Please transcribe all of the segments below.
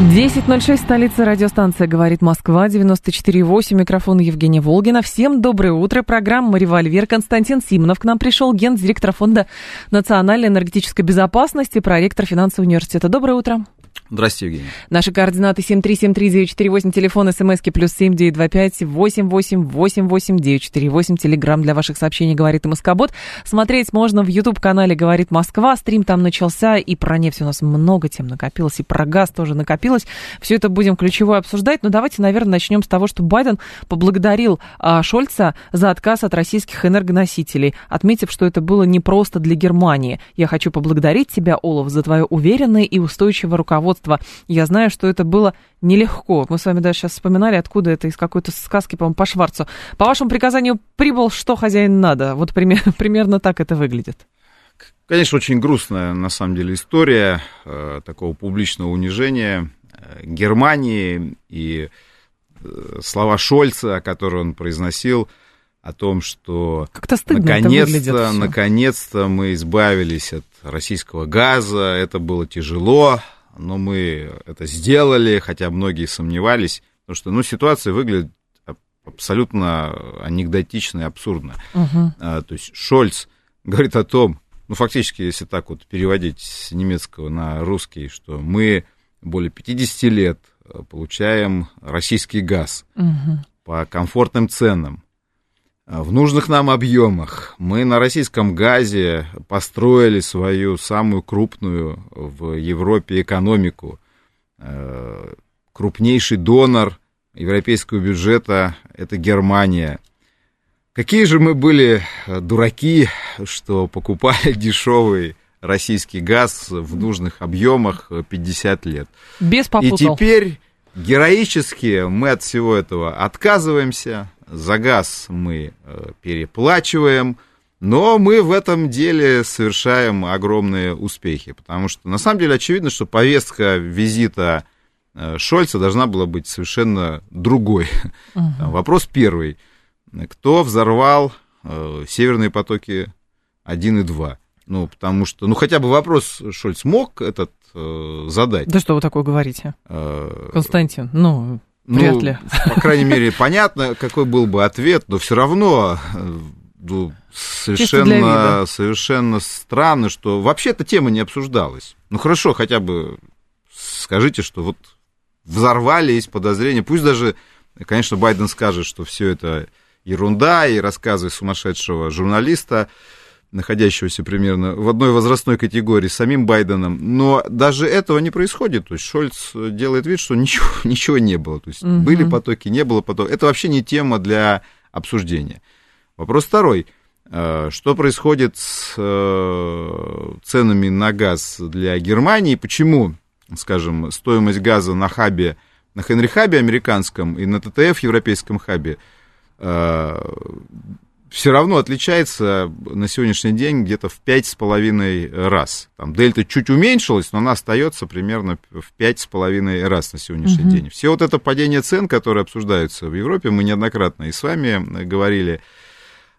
10.06, столица радиостанция «Говорит Москва», 94.8, микрофон Евгения Волгина. Всем доброе утро, программа «Револьвер». Константин Симонов к нам пришел, гендиректор Фонда национальной энергетической безопасности, проректор финансового университета. Доброе утро. Здравствуйте, Евгений. Наши координаты 7373948, телефон смски плюс 7925 8888948, телеграмм для ваших сообщений «Говорит Москобот». Смотреть можно в YouTube-канале «Говорит Москва». Стрим там начался, и про нефть у нас много тем накопилось, и про газ тоже накопилось. Все это будем ключевое обсуждать, но давайте, наверное, начнем с того, что Байден поблагодарил а, Шольца за отказ от российских энергоносителей, отметив, что это было не просто для Германии. «Я хочу поблагодарить тебя, Олаф, за твое уверенное и устойчивое руководство руководства. Я знаю, что это было нелегко. Мы с вами даже сейчас вспоминали, откуда это, из какой-то сказки, по-моему, по Шварцу. По вашему приказанию прибыл, что хозяин надо. Вот пример, примерно так это выглядит. Конечно, очень грустная, на самом деле, история э, такого публичного унижения э, Германии и э, слова Шольца, которые он произносил, о том, что наконец-то, наконец-то мы избавились от российского газа, это было тяжело, но мы это сделали, хотя многие сомневались, потому что, ну, ситуация выглядит абсолютно анекдотично и абсурдно. Uh-huh. А, то есть Шольц говорит о том, ну, фактически, если так вот переводить с немецкого на русский, что мы более 50 лет получаем российский газ uh-huh. по комфортным ценам. А, в нужных нам объемах. Мы на российском газе построили свою самую крупную в Европе экономику. А, крупнейший донор европейского бюджета – это Германия. Какие же мы были дураки, что покупали дешевый российский газ в нужных объемах 50 лет. Без попутал. И теперь героически мы от всего этого отказываемся, за газ мы э, переплачиваем, но мы в этом деле совершаем огромные успехи, потому что на самом деле очевидно, что повестка визита э, Шольца должна была быть совершенно другой. Uh-huh. Вопрос первый. Кто взорвал э, северные потоки 1 и 2? Ну, потому что, ну, хотя бы вопрос Шольц мог этот э, задать. Да что вы такое говорите? Э, Константин, ну, ну, Вряд ли. По крайней мере, понятно, какой был бы ответ, но все равно ну, совершенно, совершенно странно, что вообще эта тема не обсуждалась. Ну хорошо, хотя бы скажите, что вот взорвали, есть подозрения. Пусть даже, конечно, Байден скажет, что все это ерунда и рассказы сумасшедшего журналиста находящегося примерно в одной возрастной категории с самим Байденом, но даже этого не происходит. То есть Шольц делает вид, что ничего, ничего не было. То есть угу. были потоки, не было потоков. Это вообще не тема для обсуждения. Вопрос второй. Э, что происходит с э, ценами на газ для Германии? Почему, скажем, стоимость газа на хабе, на Хенри хабе американском и на ТТФ европейском хабе э, все равно отличается на сегодняшний день где-то в пять с половиной раз. Там дельта чуть уменьшилась, но она остается примерно в пять с половиной раз на сегодняшний угу. день. Все вот это падение цен, которые обсуждаются в Европе, мы неоднократно и с вами говорили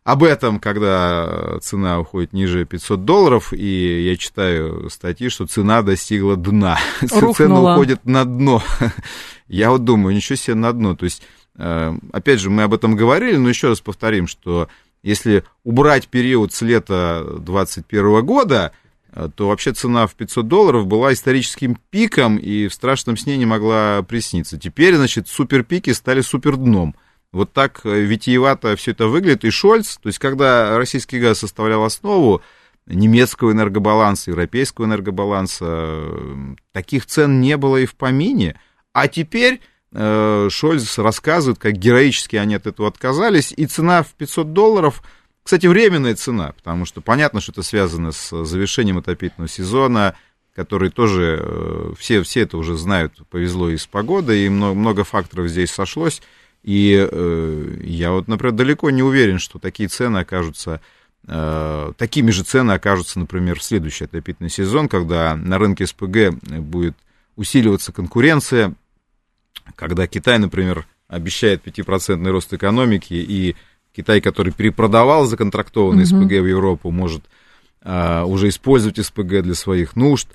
об этом, когда цена уходит ниже 500 долларов, и я читаю статьи, что цена достигла дна. Рухнула. Цена уходит на дно. Я вот думаю, ничего себе на дно. То есть, э, опять же, мы об этом говорили, но еще раз повторим, что если убрать период с лета 2021 года, э, то вообще цена в 500 долларов была историческим пиком и в страшном сне не могла присниться. Теперь, значит, суперпики стали супердном. Вот так э, витиевато все это выглядит. И Шольц, то есть когда российский газ составлял основу немецкого энергобаланса, европейского энергобаланса, э, таких цен не было и в помине. А теперь Шольц рассказывает, как героически они от этого отказались, и цена в 500 долларов, кстати, временная цена, потому что понятно, что это связано с завершением отопительного сезона, который тоже, э, все, все это уже знают, повезло и с погодой, и много, много факторов здесь сошлось, И я вот, например, далеко не уверен, что такие цены окажутся такими же цены окажутся, например, в следующий отопительный сезон, когда на рынке СПГ будет усиливаться конкуренция, когда Китай, например, обещает 5% рост экономики, и Китай, который перепродавал законтрактованный. СПГ в Европу, может а, уже использовать СПГ для своих нужд.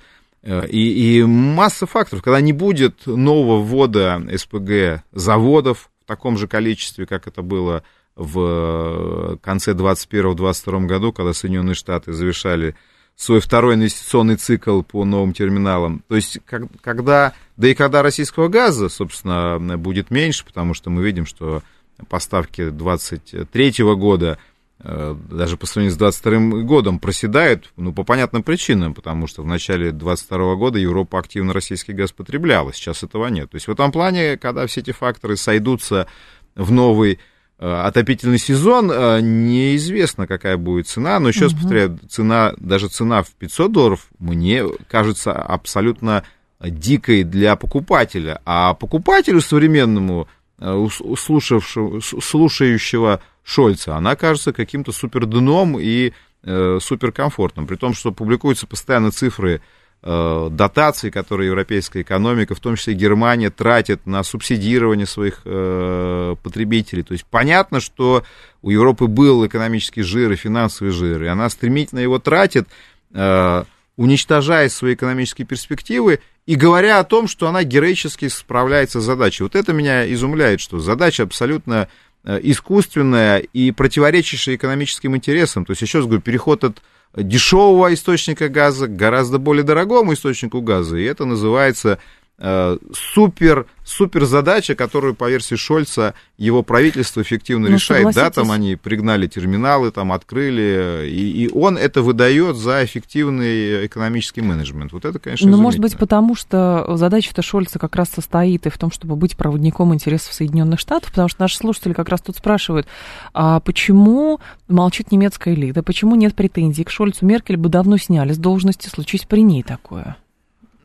Э, и, и масса факторов. Когда не будет нового ввода СПГ заводов в таком же количестве, как это было в конце 2021-2022 году, когда Соединенные Штаты завершали свой второй инвестиционный цикл по новым терминалам. То есть, как, когда, да и когда российского газа, собственно, будет меньше, потому что мы видим, что поставки 2023 года э, даже по сравнению с 2022 годом проседают, ну, по понятным причинам, потому что в начале 2022 года Европа активно российский газ потребляла, сейчас этого нет. То есть в этом плане, когда все эти факторы сойдутся в новый отопительный сезон, э, неизвестно, какая будет цена, но еще раз повторяю, цена, даже цена в 500 долларов мне кажется абсолютно дикой для покупателя, а покупателю современному, э, слушающего Шольца, она кажется каким-то супер дном и суперкомфортным, при том, что публикуются постоянно цифры Э, дотации, которые европейская экономика, в том числе Германия, тратит на субсидирование своих э, потребителей. То есть понятно, что у Европы был экономический жир и финансовый жир, и она стремительно его тратит, э, уничтожая свои экономические перспективы и говоря о том, что она героически справляется с задачей. Вот это меня изумляет, что задача абсолютно искусственная и противоречащая экономическим интересам. То есть, еще раз говорю, переход от дешевого источника газа к гораздо более дорогому источнику газа. И это называется Э, супер, супер задача, которую, по версии Шольца, его правительство эффективно ну, решает. Да, там они пригнали терминалы, там открыли, и, и он это выдает за эффективный экономический менеджмент. Вот это, конечно, Ну, может быть, потому что задача-то Шольца как раз состоит и в том, чтобы быть проводником интересов Соединенных Штатов, потому что наши слушатели как раз тут спрашивают, а почему молчит немецкая элита, почему нет претензий к Шольцу? Меркель бы давно сняли с должности, случись при ней такое.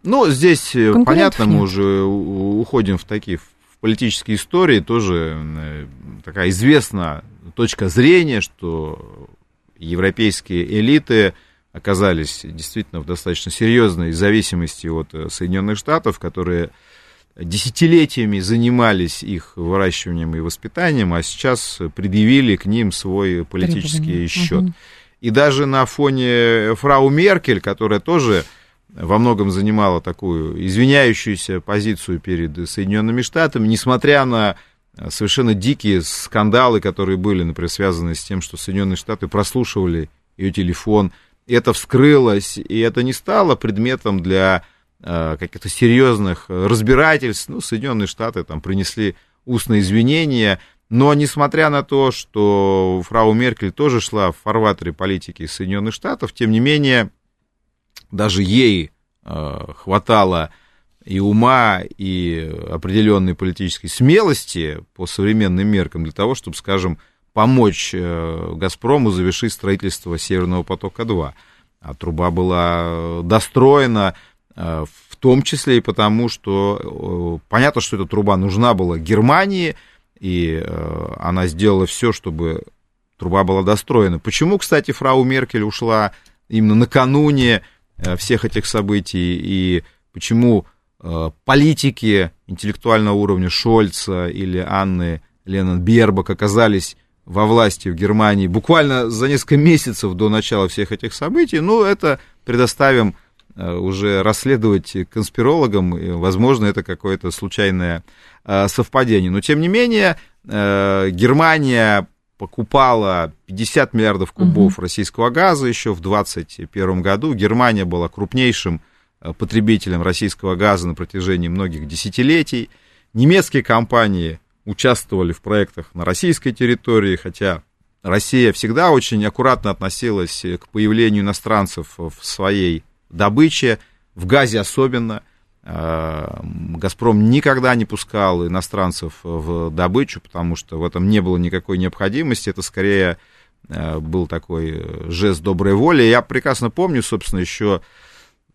Ну, здесь э, понятно, мы уже уходим в такие в политические истории, тоже э, такая известна точка зрения, что европейские элиты оказались действительно в достаточно серьезной зависимости от э, Соединенных Штатов, которые десятилетиями занимались их выращиванием и воспитанием, а сейчас предъявили к ним свой политический счет. Угу. И даже на фоне фрау Меркель, которая тоже во многом занимала такую извиняющуюся позицию перед Соединенными Штатами, несмотря на совершенно дикие скандалы, которые были, например, связаны с тем, что Соединенные Штаты прослушивали ее телефон. Это вскрылось, и это не стало предметом для э, каких-то серьезных разбирательств. Ну, Соединенные Штаты там принесли устные извинения, но несмотря на то, что фрау Меркель тоже шла в фарватере политики Соединенных Штатов, тем не менее даже ей э, хватало и ума, и определенной политической смелости по современным меркам для того, чтобы, скажем, помочь э, «Газпрому» завершить строительство «Северного потока-2». А труба была достроена э, в том числе и потому, что понятно, что эта труба нужна была Германии, и она сделала все, чтобы труба была достроена. Почему, кстати, фрау Меркель ушла именно накануне всех этих событий и почему э, политики интеллектуального уровня Шольца или Анны Леннон Бербак оказались во власти в Германии буквально за несколько месяцев до начала всех этих событий, ну, это предоставим э, уже расследовать конспирологам, возможно, это какое-то случайное совпадение. Но, тем не менее, Германия покупала 50 миллиардов кубов угу. российского газа еще в 2021 году. Германия была крупнейшим э, потребителем российского газа на протяжении многих десятилетий. Немецкие компании участвовали в проектах на российской территории, хотя Россия всегда очень аккуратно относилась к появлению иностранцев в своей добыче, в газе особенно – Э, Газпром никогда не пускал иностранцев в добычу, потому что в этом не было никакой необходимости. Это скорее э, был такой жест доброй воли. Я прекрасно помню, собственно, еще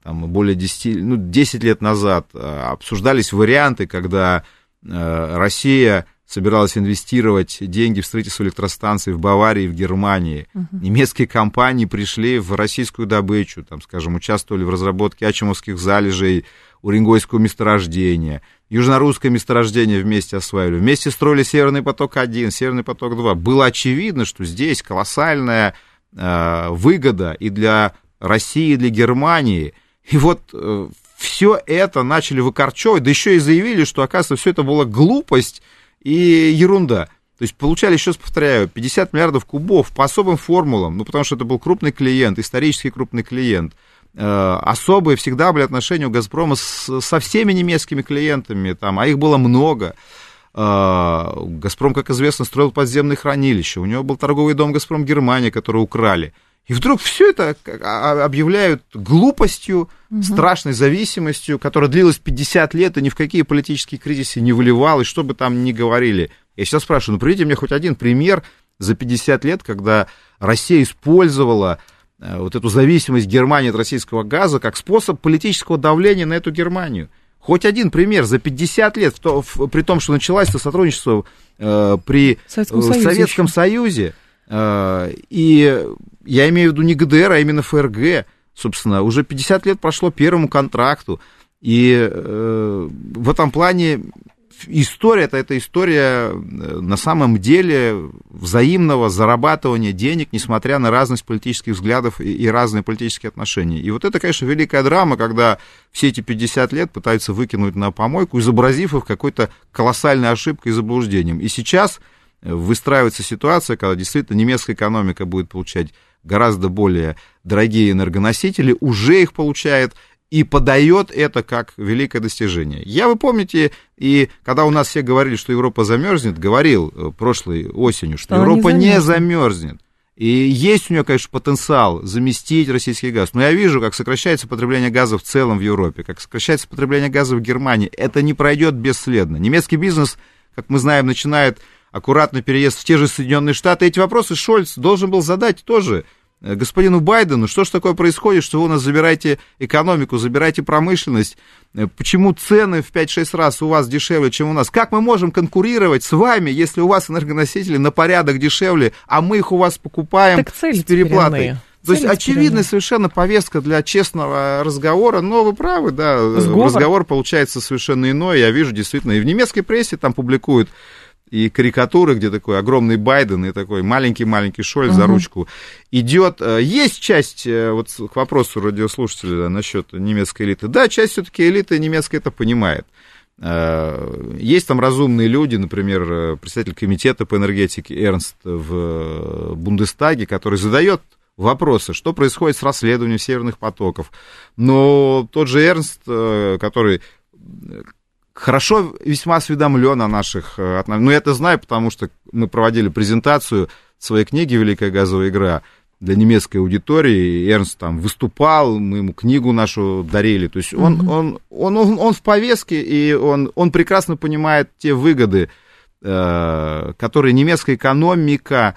там, более 10, ну, 10 лет назад э, обсуждались варианты, когда Россия собиралась инвестировать деньги в строительство электростанций в Баварии, в Германии. Угу. Немецкие компании пришли в российскую добычу, там, скажем, участвовали в разработке ачимовских залежей, Уренгойского месторождения, Южнорусское месторождение вместе осваивали, вместе строили Северный поток-1, Северный поток-2. Было очевидно, что здесь колоссальная э, выгода и для России, и для Германии. И вот э, все это начали выкорчевывать, да еще и заявили, что, оказывается, все это была глупость и ерунда. То есть получали, еще раз повторяю, 50 миллиардов кубов по особым формулам, ну, потому что это был крупный клиент, исторический крупный клиент. Э, особые всегда были отношения у «Газпрома» с, со всеми немецкими клиентами, там, а их было много. Э, «Газпром», как известно, строил подземные хранилища, у него был торговый дом «Газпром Германия», который украли. И вдруг все это а, объявляют глупостью, угу. страшной зависимостью, которая длилась 50 лет и ни в какие политические кризисы не выливалась, что бы там ни говорили. Я сейчас спрашиваю, ну приведите мне хоть один пример за 50 лет, когда Россия использовала вот эту зависимость Германии от российского газа как способ политического давления на эту Германию. Хоть один пример за 50 лет, в то, в, при том, что началось это сотрудничество э, при Советском, Союзе, Советском Союзе. Э, и я имею в виду не ГДР, а именно ФРГ, собственно, уже 50 лет прошло первому контракту, и э, в этом плане история это, это история э, на самом деле взаимного зарабатывания денег, несмотря на разность политических взглядов и, и разные политические отношения. И вот это, конечно, великая драма, когда все эти 50 лет пытаются выкинуть на помойку, изобразив их какой-то колоссальной ошибкой и заблуждением. И сейчас выстраивается ситуация, когда действительно немецкая экономика будет получать гораздо более дорогие энергоносители, уже их получает и подает это как великое достижение. Я, вы помните, и когда у нас все говорили, что Европа замерзнет, говорил э, прошлой осенью, что Она Европа не, не замерзнет. И есть у нее, конечно, потенциал заместить российский газ. Но я вижу, как сокращается потребление газа в целом в Европе, как сокращается потребление газа в Германии. Это не пройдет бесследно. Немецкий бизнес, как мы знаем, начинает аккуратный переезд в те же Соединенные Штаты. Эти вопросы Шольц должен был задать тоже господину Байдену, что же такое происходит, что вы у нас забираете экономику, забираете промышленность, э, почему цены в 5-6 раз у вас дешевле, чем у нас, как мы можем конкурировать с вами, если у вас энергоносители на порядок дешевле, а мы их у вас покупаем с переплатой. То есть очевидная совершенно повестка для честного разговора, но вы правы, да, Сговор. разговор получается совершенно иной. Я вижу действительно, и в немецкой прессе там публикуют и карикатуры, где такой огромный Байден и такой маленький-маленький Шольц uh-huh. за ручку идет. Э, есть часть, э, вот к вопросу радиослушателя насчет немецкой элиты, да, часть все-таки элиты немецкой это понимает. Э, есть там разумные люди, например, представитель комитета по энергетике Эрнст в Бундестаге, который задает вопросы, что происходит с расследованием северных потоков. Но тот же Эрнст, который хорошо весьма осведомлен о наших э, отношениях. Ну, я это знаю, потому что мы проводили презентацию своей книги «Великая газовая игра» для немецкой аудитории. Эрнст там выступал, мы ему книгу нашу дарили. То есть он, mm-hmm. он, он, он, он в повестке, и он, он прекрасно понимает те выгоды, э, которые немецкая экономика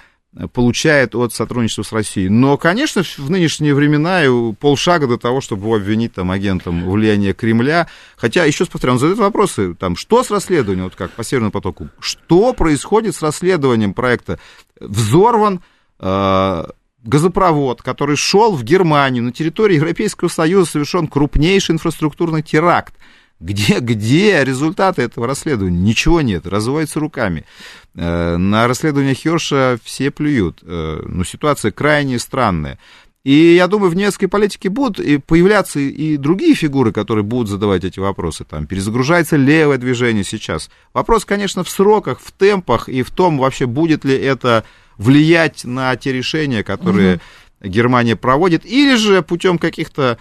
получает от сотрудничества с Россией. Но, конечно, в нынешние времена и полшага до того, чтобы его обвинить там, агентом влияния Кремля. Хотя, еще раз повторяю, он задает вопросы, там, что с расследованием, вот как по Северному потоку, что происходит с расследованием проекта? Взорван э, газопровод, который шел в Германию, на территории Европейского Союза совершен крупнейший инфраструктурный теракт. Где, где результаты этого расследования? Ничего нет, разводятся руками. Э, на расследование Херша все плюют. Э, Но ну, ситуация крайне странная. И я думаю, в немецкой политике будут и появляться и другие фигуры, которые будут задавать эти вопросы. Там перезагружается левое движение сейчас. Вопрос, конечно, в сроках, в темпах и в том, вообще будет ли это влиять на те решения, которые угу. Германия проводит, или же путем каких-то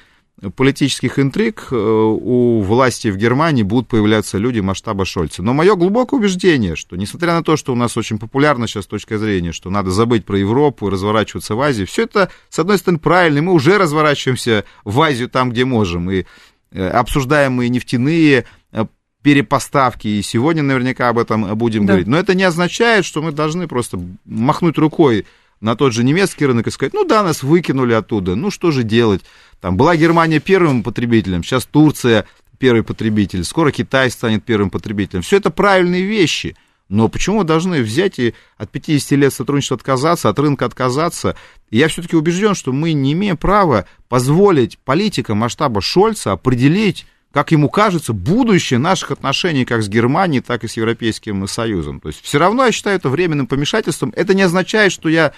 политических интриг э, у власти в Германии будут появляться люди масштаба Шольца. Но мое глубокое убеждение, что несмотря на то, что у нас очень популярна сейчас точка зрения, что надо забыть про Европу и разворачиваться в Азии, все это, с одной стороны, правильно, мы уже разворачиваемся в Азию там, где можем, и э, обсуждаем мы нефтяные э, перепоставки, и сегодня наверняка об этом будем да. говорить. Но это не означает, что мы должны просто махнуть рукой на тот же немецкий рынок и сказать, ну да, нас выкинули оттуда, ну что же делать? Там была Германия первым потребителем, сейчас Турция первый потребитель, скоро Китай станет первым потребителем. Все это правильные вещи, Но почему мы должны взять и от 50 лет сотрудничества отказаться, от рынка отказаться? Я все-таки убежден, что мы не имеем права позволить политикам масштаба Шольца определить, как ему кажется, будущее наших отношений как с Германией, так и с Европейским Союзом. То есть все равно я считаю это временным помешательством. Это не означает, что я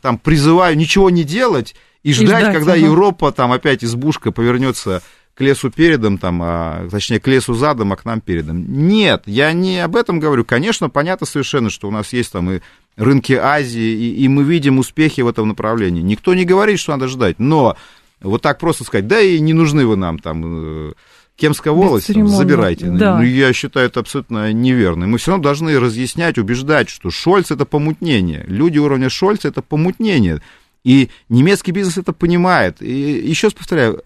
там призываю ничего не делать и ждать, и ждать когда ага. Европа там опять избушка повернется к лесу передом, там, а, точнее, к лесу задом, а к нам передом. Нет, я не об этом говорю. Конечно, понятно совершенно, что у нас есть там и рынки Азии, и, и мы видим успехи в этом направлении. Никто не говорит, что надо ждать, но вот так просто сказать, да и не нужны вы нам там... Э, Кемская волость, забирайте. Да. Ну, я считаю это абсолютно неверно. Мы все равно должны разъяснять, убеждать, что Шольц это помутнение. Люди уровня Шольца это помутнение. И немецкий бизнес это понимает. И еще раз повторяю,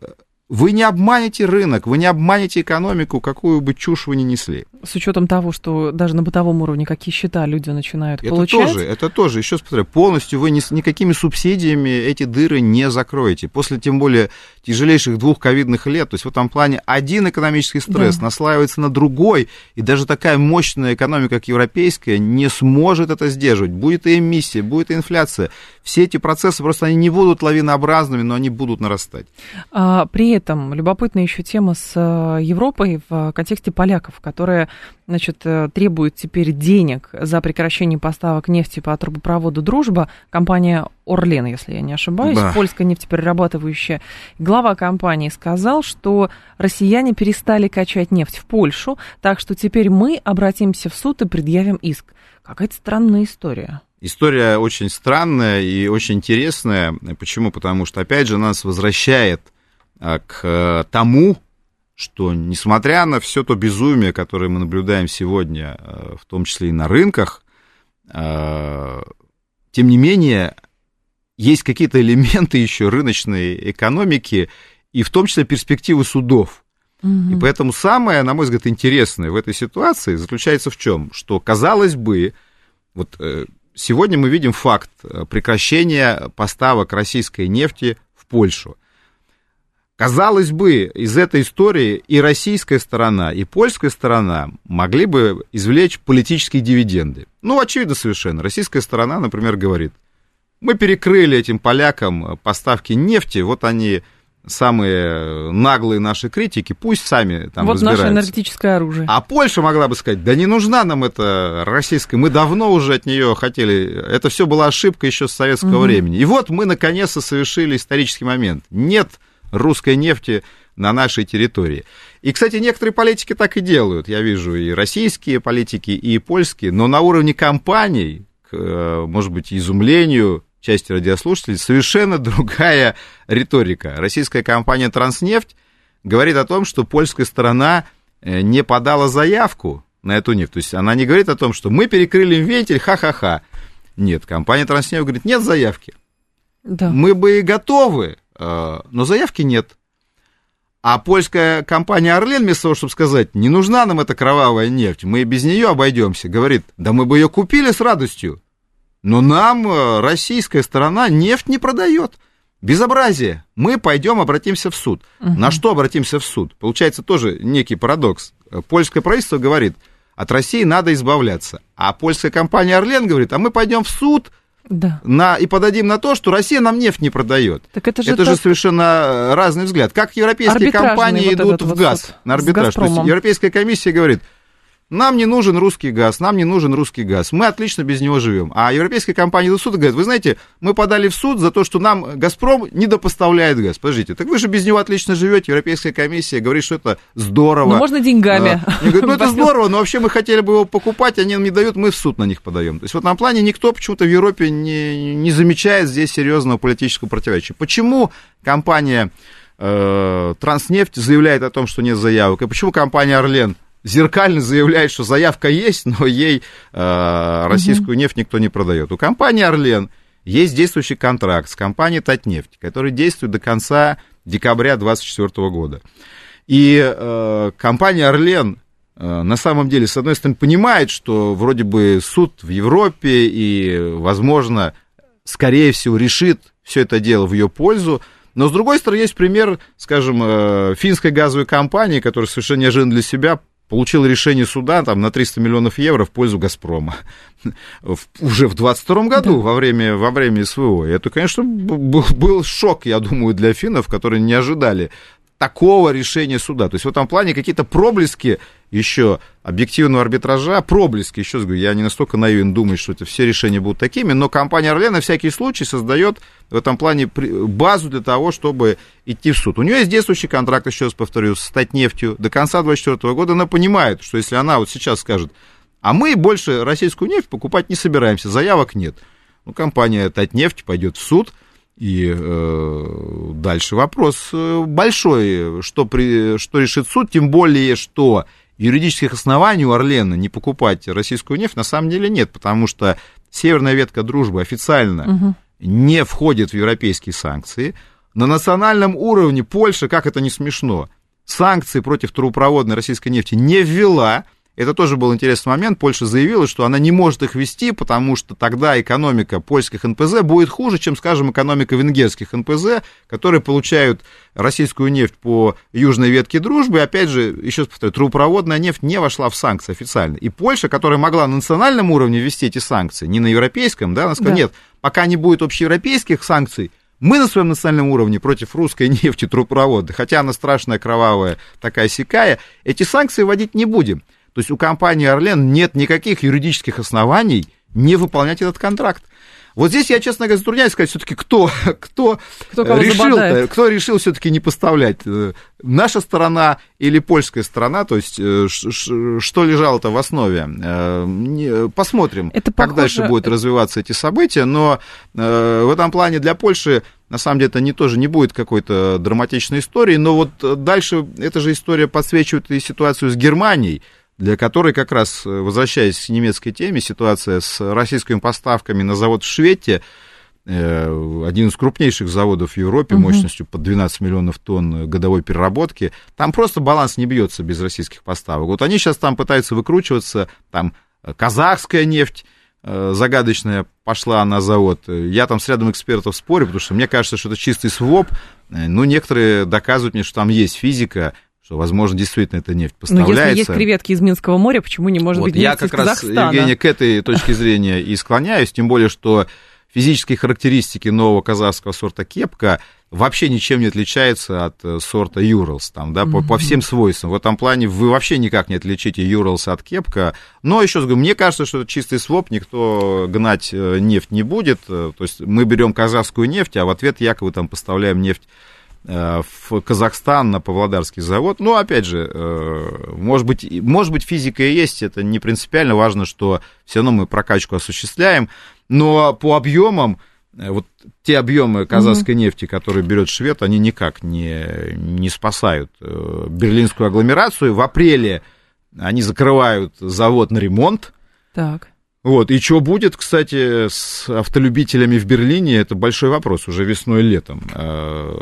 вы не обманете рынок, вы не обманете экономику, какую бы чушь вы ни несли. С учетом того, что даже на бытовом уровне какие счета люди начинают это получать. Тоже, это тоже, еще раз повторяю, полностью вы ни, никакими субсидиями эти дыры не закроете. После, тем более, тяжелейших двух ковидных лет, то есть в этом плане один экономический стресс да. наслаивается на другой, и даже такая мощная экономика, как европейская, не сможет это сдерживать. Будет и эмиссия, будет и инфляция. Все эти процессы просто они не будут лавинообразными, но они будут нарастать. А, при этом любопытная еще тема с э, Европой в контексте поляков, которые значит, э, требуют теперь денег за прекращение поставок нефти по трубопроводу «Дружба». Компания «Орлен», если я не ошибаюсь, да. польская нефтеперерабатывающая. Глава компании сказал, что россияне перестали качать нефть в Польшу, так что теперь мы обратимся в суд и предъявим иск. Какая-то странная история. История очень странная и очень интересная. Почему? Потому что, опять же, нас возвращает к э, тому, что, несмотря на все то безумие, которое мы наблюдаем сегодня, э, в том числе и на рынках, э, тем не менее, есть какие-то элементы еще рыночной экономики, и в том числе перспективы судов. Угу. И поэтому самое, на мой взгляд, интересное в этой ситуации заключается в чем? Что, казалось бы, вот сегодня мы видим факт прекращения поставок российской нефти в Польшу. Казалось бы, из этой истории и российская сторона, и польская сторона могли бы извлечь политические дивиденды. Ну, очевидно совершенно. Российская сторона, например, говорит, мы перекрыли этим полякам поставки нефти, вот они самые наглые наши критики, пусть сами там Вот разбираются. наше энергетическое оружие. А Польша могла бы сказать, да не нужна нам эта российская, мы давно уже от нее хотели, это все была ошибка еще с советского угу. времени. И вот мы наконец-то совершили исторический момент. Нет русской нефти на нашей территории. И, кстати, некоторые политики так и делают. Я вижу и российские политики, и польские, но на уровне компаний, к, э, может быть, изумлению части радиослушателей, совершенно другая риторика. Российская компания «Транснефть» говорит о том, что польская сторона э, не подала заявку на эту нефть. То есть она не говорит о том, что мы перекрыли вентиль, ха-ха-ха. Нет, компания «Транснефть» говорит, нет заявки. Да. Мы бы и готовы но заявки нет. А польская компания «Орлен», вместо того, чтобы сказать, не нужна нам эта кровавая нефть, мы без нее обойдемся, говорит, да мы бы ее купили с радостью, но нам э, российская сторона нефть не продает. Безобразие. Мы пойдем обратимся в суд. Угу. На что обратимся в суд? Получается тоже некий парадокс. Польское правительство говорит, от России надо избавляться. А польская компания «Орлен» говорит, а мы пойдем в суд, да. на, и подадим на то, что Россия нам нефть не продает. Так это же, это так... же совершенно разный взгляд. Как европейские компании вот идут в газ вот на арбитраж. То есть Европейская комиссия говорит, нам не нужен русский газ, нам не нужен русский газ. Мы отлично без него живем. А европейская компания до суда говорит, вы знаете, мы подали в суд за то, что нам Газпром недопоставляет газ. Подождите, так вы же без него отлично живете. Европейская комиссия говорит, что это здорово. Ну, можно деньгами. А, говорят, ну, это здорово, но вообще мы хотели бы его покупать, они нам не дают, мы в суд на них подаем. То есть в этом плане никто почему-то в Европе не, не замечает здесь серьезного политического противоречия. Почему компания э, Транснефть заявляет о том, что нет заявок, и почему компания Орлен зеркально заявляет, что заявка есть, но ей э, российскую угу. нефть никто не продает. У компании «Орлен» есть действующий контракт с компанией «Татнефть», который действует до конца декабря 2024 года. И э, компания «Орлен» э, на самом деле, с одной стороны, понимает, что вроде бы суд в Европе и, возможно, скорее всего, решит все это дело в ее пользу, но, с другой стороны, есть пример, скажем, э, финской газовой компании, которая совершенно неожиданно для себя получил решение суда там, на 300 миллионов евро в пользу «Газпрома». Уже в 22 году, да. во, время, во время СВО. И это, конечно, был, был шок, я думаю, для финнов, которые не ожидали такого решения суда. То есть в этом плане какие-то проблески еще объективного арбитража, проблески, еще говорю, я не настолько наивен думать, что это все решения будут такими, но компания Орлен на всякий случай создает в этом плане базу для того, чтобы идти в суд. У нее есть действующий контракт, еще раз повторю, стать нефтью до конца 2024 года. Она понимает, что если она вот сейчас скажет, а мы больше российскую нефть покупать не собираемся, заявок нет. Ну, компания Татнефть пойдет в суд, и э, дальше вопрос э, большой, что, при, что решит суд, тем более, что юридических оснований у Орлена не покупать российскую нефть на самом деле нет, потому что северная ветка дружбы официально угу. не входит в европейские санкции. На национальном уровне Польша, как это не смешно, санкции против трубопроводной российской нефти не ввела, это тоже был интересный момент. Польша заявила, что она не может их вести, потому что тогда экономика польских НПЗ будет хуже, чем, скажем, экономика венгерских НПЗ, которые получают российскую нефть по южной ветке дружбы. И, опять же, еще раз повторю, трубопроводная нефть не вошла в санкции официально. И Польша, которая могла на национальном уровне ввести эти санкции, не на европейском, да, она сказала, да. нет, пока не будет общеевропейских санкций, мы на своем национальном уровне против русской нефти трубопровода, хотя она страшная, кровавая, такая сякая, эти санкции вводить не будем. То есть у компании «Орлен» нет никаких юридических оснований не выполнять этот контракт. Вот здесь я, честно говоря, затрудняюсь сказать все-таки, кто, кто, кто решил, кто решил все-таки не поставлять. Э, наша сторона или польская сторона, то есть э, что лежало-то в основе. Э, посмотрим, Это как дальше будут развиваться эти события, но в этом плане для Польши на самом деле это не, тоже не будет какой-то драматичной истории, но вот дальше эта же история подсвечивает и ситуацию с Германией, для которой как раз, э, возвращаясь к немецкой теме, ситуация с российскими поставками на завод в Швете, э, один из крупнейших заводов в Европе угу. мощностью под 12 миллионов тонн годовой переработки, там просто баланс не бьется без российских поставок. Вот они сейчас там пытаются выкручиваться, там э, казахская нефть, загадочная пошла на завод. Я там с рядом экспертов спорю, потому что мне кажется, что это чистый своп. Ну, некоторые доказывают мне, что там есть физика, что, возможно, действительно эта нефть поставляется. Но если есть креветки из Минского моря, почему не может вот, быть нефть Я как раз, Евгения, к этой точке зрения и склоняюсь, тем более, что физические характеристики нового казахского сорта кепка вообще ничем не отличаются от э, сорта Юралс, там, да, по, по всем свойствам. В этом плане вы вообще никак не отличите Юралс от кепка. Но еще раз говорю, мне кажется, что это чистый своп, никто гнать э, нефть не будет. Э, то есть мы берем казахскую нефть, а в ответ якобы там поставляем нефть в Казахстан на Павлодарский завод. Ну, опять же, э, может быть, может быть, физика и есть, это не принципиально важно, что все равно мы прокачку осуществляем, но по объемам, э, вот те объемы казахской mm-hmm. нефти, которые берет швед, они никак не, не спасают берлинскую агломерацию. В апреле они закрывают завод на ремонт. Так. Вот, и что будет, кстати, с автолюбителями в Берлине, это большой вопрос уже весной и летом. Э,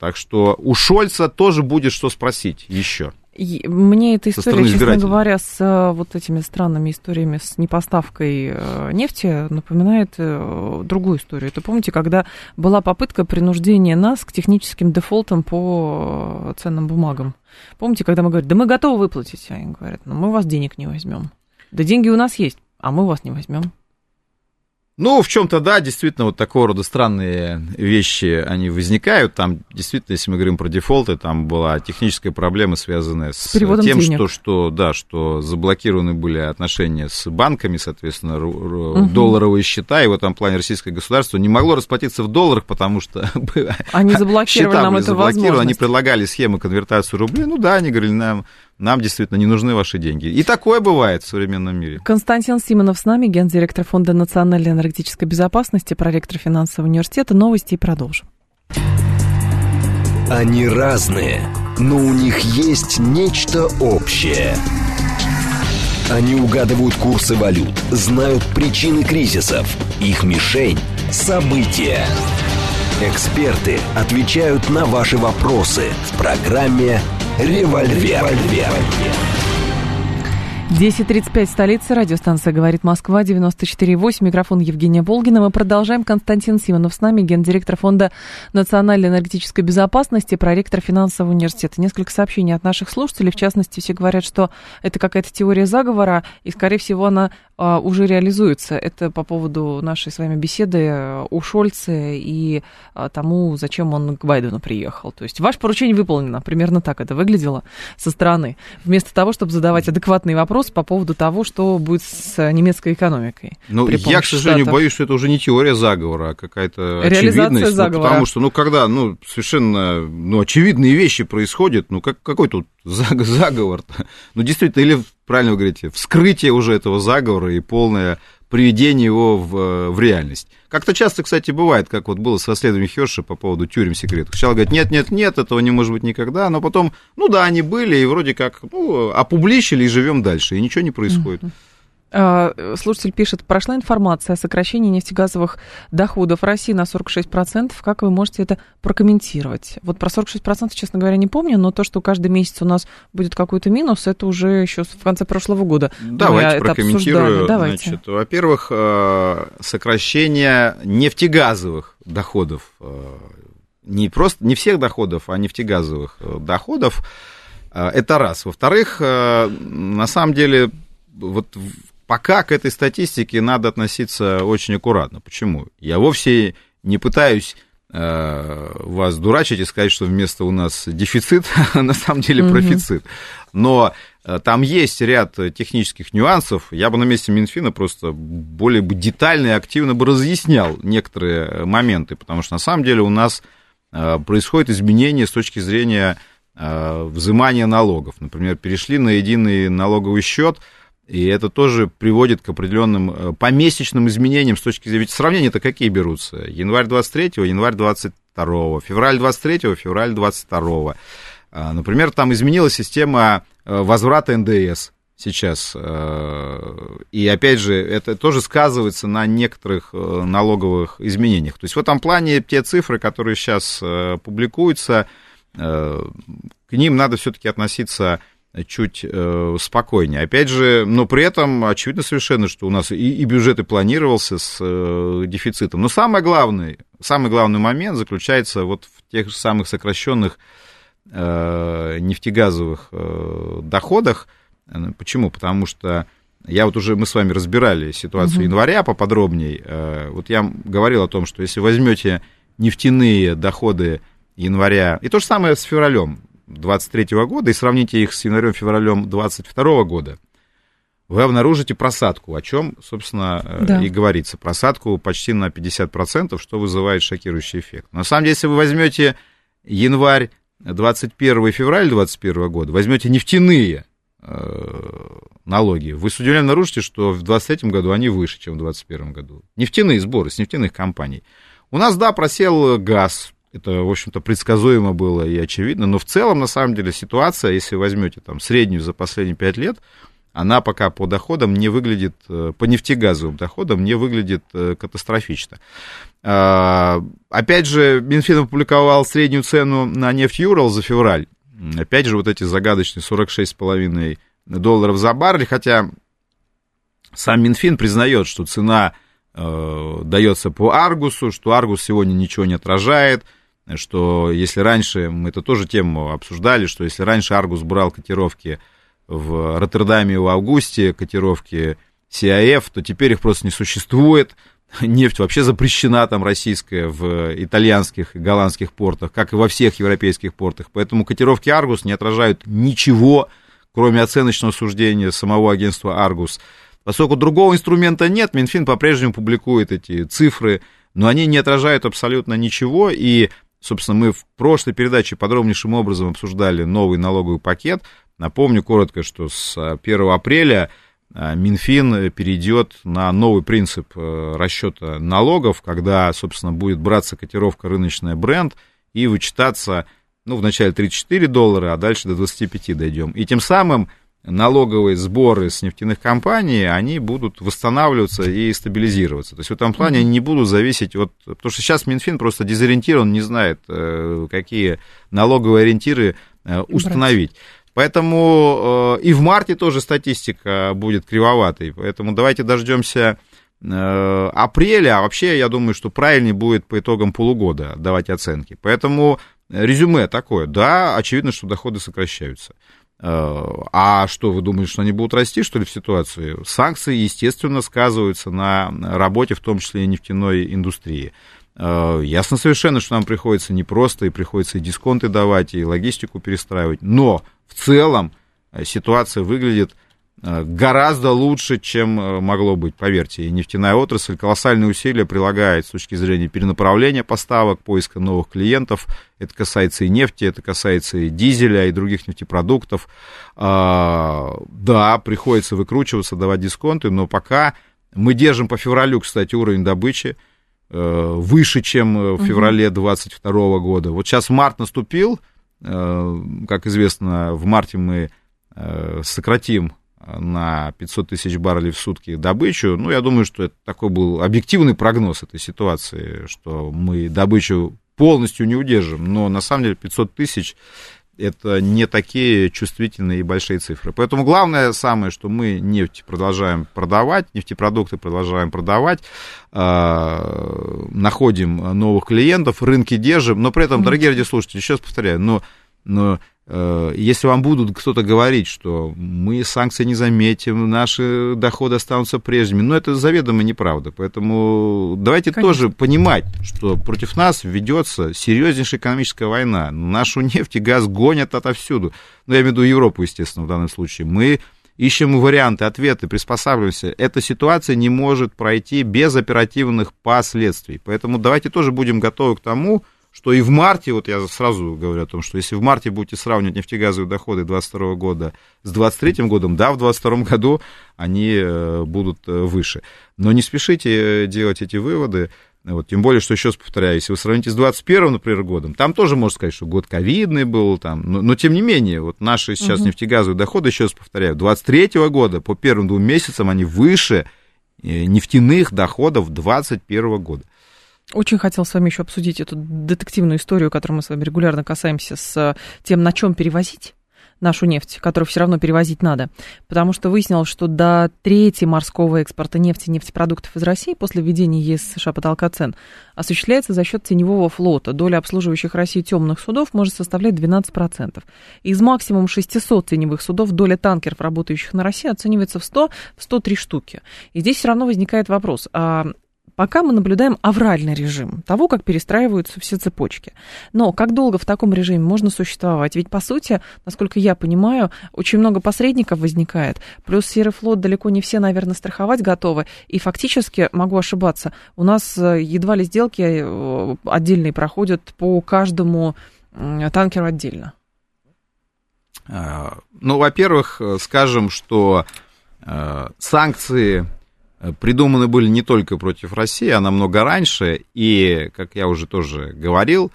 так что у Шольца тоже будет что спросить еще. Мне эта история, честно говоря, с э, вот этими странными историями с непоставкой э, нефти напоминает другую историю. Это помните, когда была попытка принуждения нас к техническим дефолтам по ценным бумагам? Помните, когда мы говорим, да мы готовы выплатить, а они говорят, но мы у вас денег не возьмем. Да деньги у нас есть а мы вас не возьмем. Ну, в чем-то, да, действительно, вот такого рода странные вещи, они возникают. Там, действительно, если мы говорим про дефолты, там была техническая проблема, связанная с, с тем, денег. что, что, да, что заблокированы были отношения с банками, соответственно, угу. долларовые счета, и в этом плане российское государство не могло расплатиться в долларах, потому что они заблокировали нам эту возможность. Они предлагали схемы конвертации рублей. Ну да, они говорили, нам нам действительно не нужны ваши деньги. И такое бывает в современном мире. Константин Симонов с нами, гендиректор Фонда национальной энергетической безопасности, проректор финансового университета. Новости и продолжим. Они разные, но у них есть нечто общее. Они угадывают курсы валют, знают причины кризисов. Их мишень – события. Эксперты отвечают на ваши вопросы в программе «Револьвер». 10.35, столица, радиостанция «Говорит Москва», 94.8, микрофон Евгения Волгина. Мы продолжаем. Константин Симонов с нами, гендиректор Фонда национальной энергетической безопасности, проректор финансового университета. Несколько сообщений от наших слушателей, в частности, все говорят, что это какая-то теория заговора, и, скорее всего, она а, уже реализуется. Это по поводу нашей с вами беседы о Шольце и а, тому, зачем он к Байдену приехал. То есть ваше поручение выполнено, примерно так это выглядело со стороны. Вместо того, чтобы задавать адекватные вопросы, вопрос по поводу того, что будет с немецкой экономикой. Ну, я, к сожалению, Штатов. боюсь, что это уже не теория заговора, а какая-то очевидность. Заговора. Ну, потому что, ну, когда, ну, совершенно, ну, очевидные вещи происходят, ну, как, какой тут заговор-то? Ну, действительно, или, правильно вы говорите, вскрытие уже этого заговора и полное приведение его в, в реальность. Как-то часто, кстати, бывает, как вот было с расследованием Херша по поводу тюрем секретов. Сначала говорят, нет, нет, нет, этого не может быть никогда, но потом, ну да, они были, и вроде как, ну, опубличили и живем дальше, и ничего не происходит. Uh-huh. А, слушатель пишет, прошла информация о сокращении нефтегазовых доходов России на 46%. Как вы можете это прокомментировать? Вот про 46%, честно говоря, не помню, но то, что каждый месяц у нас будет какой-то минус, это уже еще в конце прошлого года. Давайте Мы прокомментирую. Давайте. Значит, во-первых, э, сокращение нефтегазовых доходов, э, не просто не всех доходов, а нефтегазовых э, доходов, это раз. Во-вторых, на самом деле вот пока к этой статистике надо относиться очень аккуратно. Почему? Я вовсе не пытаюсь э, вас дурачить и сказать, что вместо у нас дефицит, а на самом деле профицит. Но э, там есть ряд технических нюансов. Я бы на месте Минфина просто более бы детально и активно бы разъяснял некоторые моменты, потому что на самом деле у нас э, происходит изменение с точки зрения взимания налогов. Например, перешли на единый налоговый счет – и это тоже приводит к определенным э, помесячным изменениям с точки зрения... Ведь сравнения-то какие берутся? Январь 23 январь 22 февраль 23 февраль 22 а, Например, там изменилась система э, возврата НДС сейчас. Э, и опять же, это тоже сказывается на некоторых налоговых изменениях. То есть в этом плане те цифры, которые сейчас публикуются, к ним надо все-таки относиться чуть э, спокойнее. Опять же, но при этом очевидно совершенно, что у нас и, и бюджет и планировался с э, дефицитом. Но самое главное, самый главный момент заключается вот в тех же самых сокращенных э, нефтегазовых э, доходах. Почему? Потому что я вот уже, мы с вами разбирали ситуацию угу. января поподробнее. Э, вот я говорил о том, что если возьмете нефтяные доходы января, и то же самое с февралем, 23 года и сравните их с январем-февралем 22 года, вы обнаружите просадку, о чем, собственно, э, да. и говорится. Просадку почти на 50%, что вызывает шокирующий эффект. На самом деле, если вы возьмете январь 21 и февраль 21 года, возьмете нефтяные э, налоги, вы с удивлением обнаружите, что в 2023 году они выше, чем в 2021 году. Нефтяные сборы с нефтяных компаний. У нас, да, просел газ, это, в общем-то, предсказуемо было и очевидно. Но в целом, на самом деле, ситуация, если возьмете там среднюю за последние пять лет, она пока по доходам не выглядит, э, по нефтегазовым доходам не выглядит э, катастрофично. А, опять же, Минфин опубликовал среднюю цену на нефть Юрал за февраль. Опять же, вот эти загадочные 46,5 долларов за баррель, хотя сам Минфин признает, что цена э, дается по Аргусу, что Аргус сегодня ничего не отражает – что если раньше, мы это тоже тему обсуждали, что если раньше Аргус брал котировки в Роттердаме в августе, котировки CIF, то теперь их просто не существует. Нефть вообще запрещена там российская в итальянских и голландских портах, как и во всех европейских портах. Поэтому котировки Аргус не отражают ничего, кроме оценочного суждения самого агентства Аргус. Поскольку другого инструмента нет, Минфин по-прежнему публикует эти цифры, но они не отражают абсолютно ничего, и Собственно, мы в прошлой передаче подробнейшим образом обсуждали новый налоговый пакет. Напомню коротко, что с 1 апреля а, Минфин перейдет на новый принцип э, расчета налогов, когда, собственно, будет браться котировка рыночная бренд и вычитаться, ну, вначале 34 доллара, а дальше до 25 дойдем. И тем самым налоговые сборы с нефтяных компаний, они будут восстанавливаться и стабилизироваться. То есть в этом плане они не будут зависеть от... Потому что сейчас Минфин просто дезориентирован, не знает, э, какие налоговые ориентиры э, установить. Поэтому и в марте тоже статистика будет кривоватой. Поэтому давайте дождемся апреля. А вообще, я думаю, что правильнее будет по итогам полугода давать оценки. Поэтому резюме такое. Да, очевидно, что доходы сокращаются. А что, вы думаете, что они будут расти, что ли, в ситуации? Санкции, естественно, сказываются на работе, в том числе и нефтяной индустрии. Ясно совершенно, что нам приходится непросто, и приходится и дисконты давать, и логистику перестраивать. Но в целом э, ситуация выглядит Э, гораздо лучше, чем э, могло быть, поверьте. И нефтяная отрасль колоссальные усилия прилагает с точки зрения перенаправления поставок, поиска новых клиентов. Это касается и нефти, это касается и дизеля, и других нефтепродуктов. А, да, приходится выкручиваться, давать дисконты, но пока мы держим по февралю, кстати, уровень добычи э, выше, чем в феврале 2022 года. Вот сейчас март наступил, как известно, в марте мы сократим на 500 тысяч баррелей в сутки добычу. Ну, я думаю, что это такой был объективный прогноз этой ситуации, что мы добычу полностью не удержим. Но на самом деле 500 тысяч это не такие чувствительные и большие цифры. Поэтому главное самое, что мы нефть продолжаем продавать, нефтепродукты продолжаем продавать, э, находим новых клиентов, рынки держим, но при этом, дорогие радиослушатели, еще раз повторяю, но, но если вам будут кто-то говорить, что мы санкции не заметим, наши доходы останутся прежними, но это заведомо неправда. Поэтому давайте Конечно. тоже понимать, что против нас ведется серьезнейшая экономическая война. Нашу нефть и газ гонят отовсюду. Ну, я имею в виду Европу, естественно, в данном случае. Мы ищем варианты, ответы, приспосабливаемся. Эта ситуация не может пройти без оперативных последствий. Поэтому давайте тоже будем готовы к тому, что и в марте, вот я сразу говорю о том, что если в марте будете сравнивать нефтегазовые доходы 2022 года с 2023 годом, да, в 2022 году они э, будут э, выше. Но не спешите э, делать эти выводы, вот, тем более, что, еще раз повторяю, если вы сравните с 21 например, годом, там тоже можно сказать, что год ковидный был, там, но, но тем не менее, вот наши сейчас угу. нефтегазовые доходы, еще раз повторяю, 23 года по первым двум месяцам они выше нефтяных доходов 21 года. Очень хотел с вами еще обсудить эту детективную историю, которую мы с вами регулярно касаемся, с тем, на чем перевозить нашу нефть, которую все равно перевозить надо. Потому что выяснилось, что до трети морского экспорта нефти и нефтепродуктов из России после введения ЕС США потолка цен осуществляется за счет теневого флота. Доля обслуживающих Россию темных судов может составлять 12%. Из максимум 600 теневых судов доля танкеров, работающих на России, оценивается в 100, в 103 штуки. И здесь все равно возникает вопрос, а Пока мы наблюдаем авральный режим того, как перестраиваются все цепочки. Но как долго в таком режиме можно существовать? Ведь, по сути, насколько я понимаю, очень много посредников возникает. Плюс серый флот далеко не все, наверное, страховать готовы. И фактически, могу ошибаться, у нас э, едва ли сделки э, отдельные проходят по каждому танкеру отдельно. А, ну, во-первых, э, скажем, что санкции придуманы были не только против России, а намного раньше. И, как я уже тоже говорил,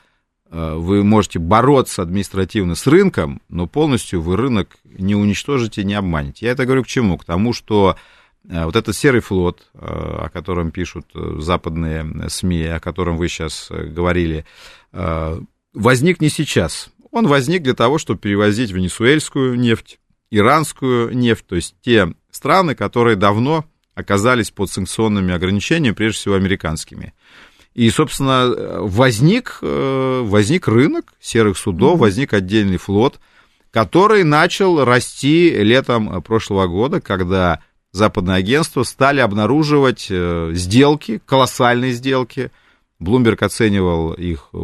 э, вы можете бороться административно с рынком, но полностью вы рынок не уничтожите, не обманете. Я это говорю к чему? К тому, что э, вот этот серый флот, э, о котором пишут западные СМИ, о котором вы сейчас говорили, возник не сейчас. Он возник для того, чтобы перевозить венесуэльскую нефть, иранскую нефть, то есть те страны, которые давно оказались под санкционными ограничениями, прежде всего американскими. И, собственно, возник, э, возник рынок серых судов, возник отдельный флот, который начал расти летом прошлого года, когда западные агентства стали обнаруживать э, сделки, колоссальные сделки. Блумберг оценивал их э,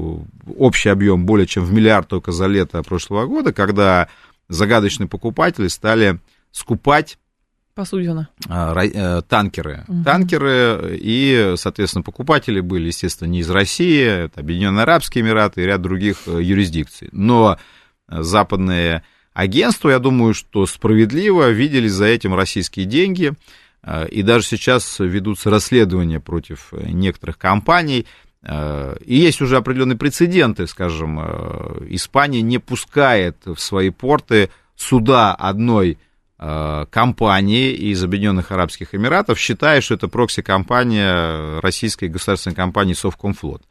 общий объем более чем в миллиард только за лето прошлого года, когда загадочные покупатели стали скупать Посудина. А, э, танкеры. Угу. Танкеры и, соответственно, покупатели были, естественно, не из России, это Объединенные Арабские Эмираты и ряд других э, юрисдикций. Но западные агентства, я думаю, что справедливо видели за этим российские деньги, э, и даже сейчас ведутся расследования против некоторых компаний, и есть уже определенные прецеденты, скажем, Испания не пускает в свои порты суда одной Э, компании из Объединенных Арабских Эмиратов, считая, что это прокси-компания российской государственной компании Совкомфлот.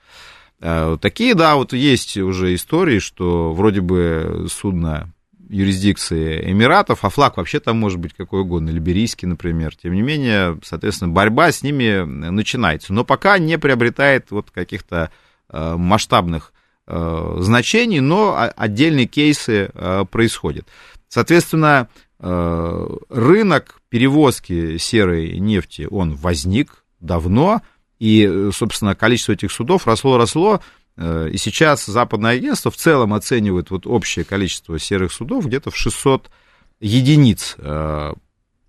Э, такие, да, вот есть уже истории, что вроде бы судно юрисдикции Эмиратов, а флаг вообще там может быть какой угодно, либерийский, например. Тем не менее, соответственно, борьба с ними начинается. Но пока не приобретает вот каких-то э, масштабных э, значений, но отдельные кейсы э, происходят. Соответственно, э, рынок перевозки серой нефти, он возник давно, и, собственно, количество этих судов росло-росло, Э, и сейчас западное агентство в целом оценивает вот общее количество серых судов где-то в 600 единиц. Э,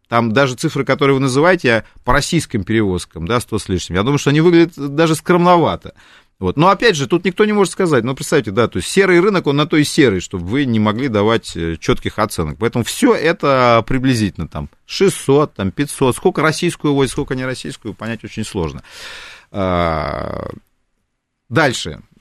там даже цифры, которые вы называете, по российским перевозкам, да, 100 с лишним. Я думаю, что они выглядят даже скромновато. Вот. Но опять же, тут никто не может сказать, ну, представьте, да, то есть серый рынок, он на то и серый, чтобы вы не могли давать э, четких оценок. Поэтому все это приблизительно там 600, там 500, сколько российскую возят, сколько не российскую, понять очень сложно. Дальше.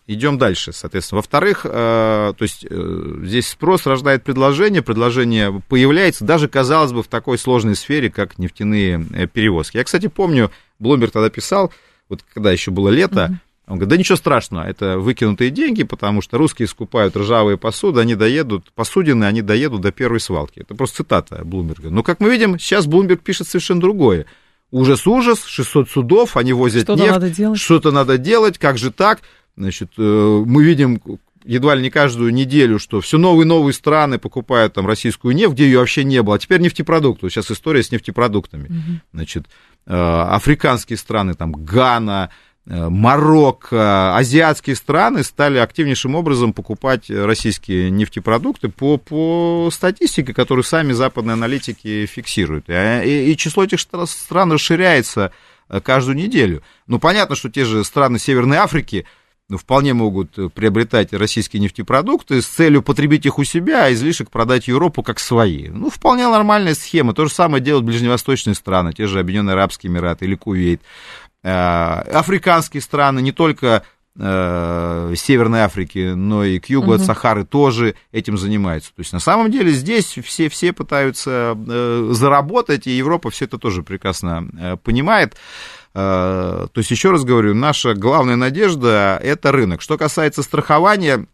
Идем дальше, соответственно. Во-вторых, э, то есть э, здесь спрос рождает предложение, предложение появляется даже, казалось бы, в такой сложной сфере, как нефтяные перевозки. Я, кстати, помню, Блумберг тогда писал, вот когда еще было лето, uh-huh. Он говорит, да ничего страшного, это выкинутые деньги, потому что русские скупают ржавые посуды, они доедут, посудины, они доедут до первой свалки. Это просто цитата Блумберга. Но, как мы видим, сейчас Блумберг пишет совершенно другое. Ужас-ужас, 600 судов, они возят Что-то нефть, надо делать. что-то надо делать, как же так? Значит, э, мы видим едва ли не каждую неделю, что все новые и новые страны покупают там российскую нефть, где ее вообще не было. А теперь нефтепродукты. Сейчас история с нефтепродуктами. Угу. Значит, э, африканские страны, там Гана, Марокко, азиатские страны стали активнейшим образом покупать российские нефтепродукты по, по статистике, которую сами западные аналитики фиксируют. И, и, число этих стран расширяется каждую неделю. Ну, понятно, что те же страны Северной Африки – ну, вполне могут э, приобретать российские нефтепродукты с целью потребить их у себя, а излишек продать Европу как свои. Ну, вполне нормальная схема. То же самое делают ближневосточные страны, те же Объединенные Арабские Эмираты или Кувейт. Э, африканские страны, не только э, Северной Африки, но и к югу угу. от Сахары тоже этим занимаются. То есть на самом деле здесь все, все пытаются заработать, и Европа все это тоже прекрасно понимает. Э, то есть, еще раз говорю, наша главная надежда – это рынок. Что касается страхования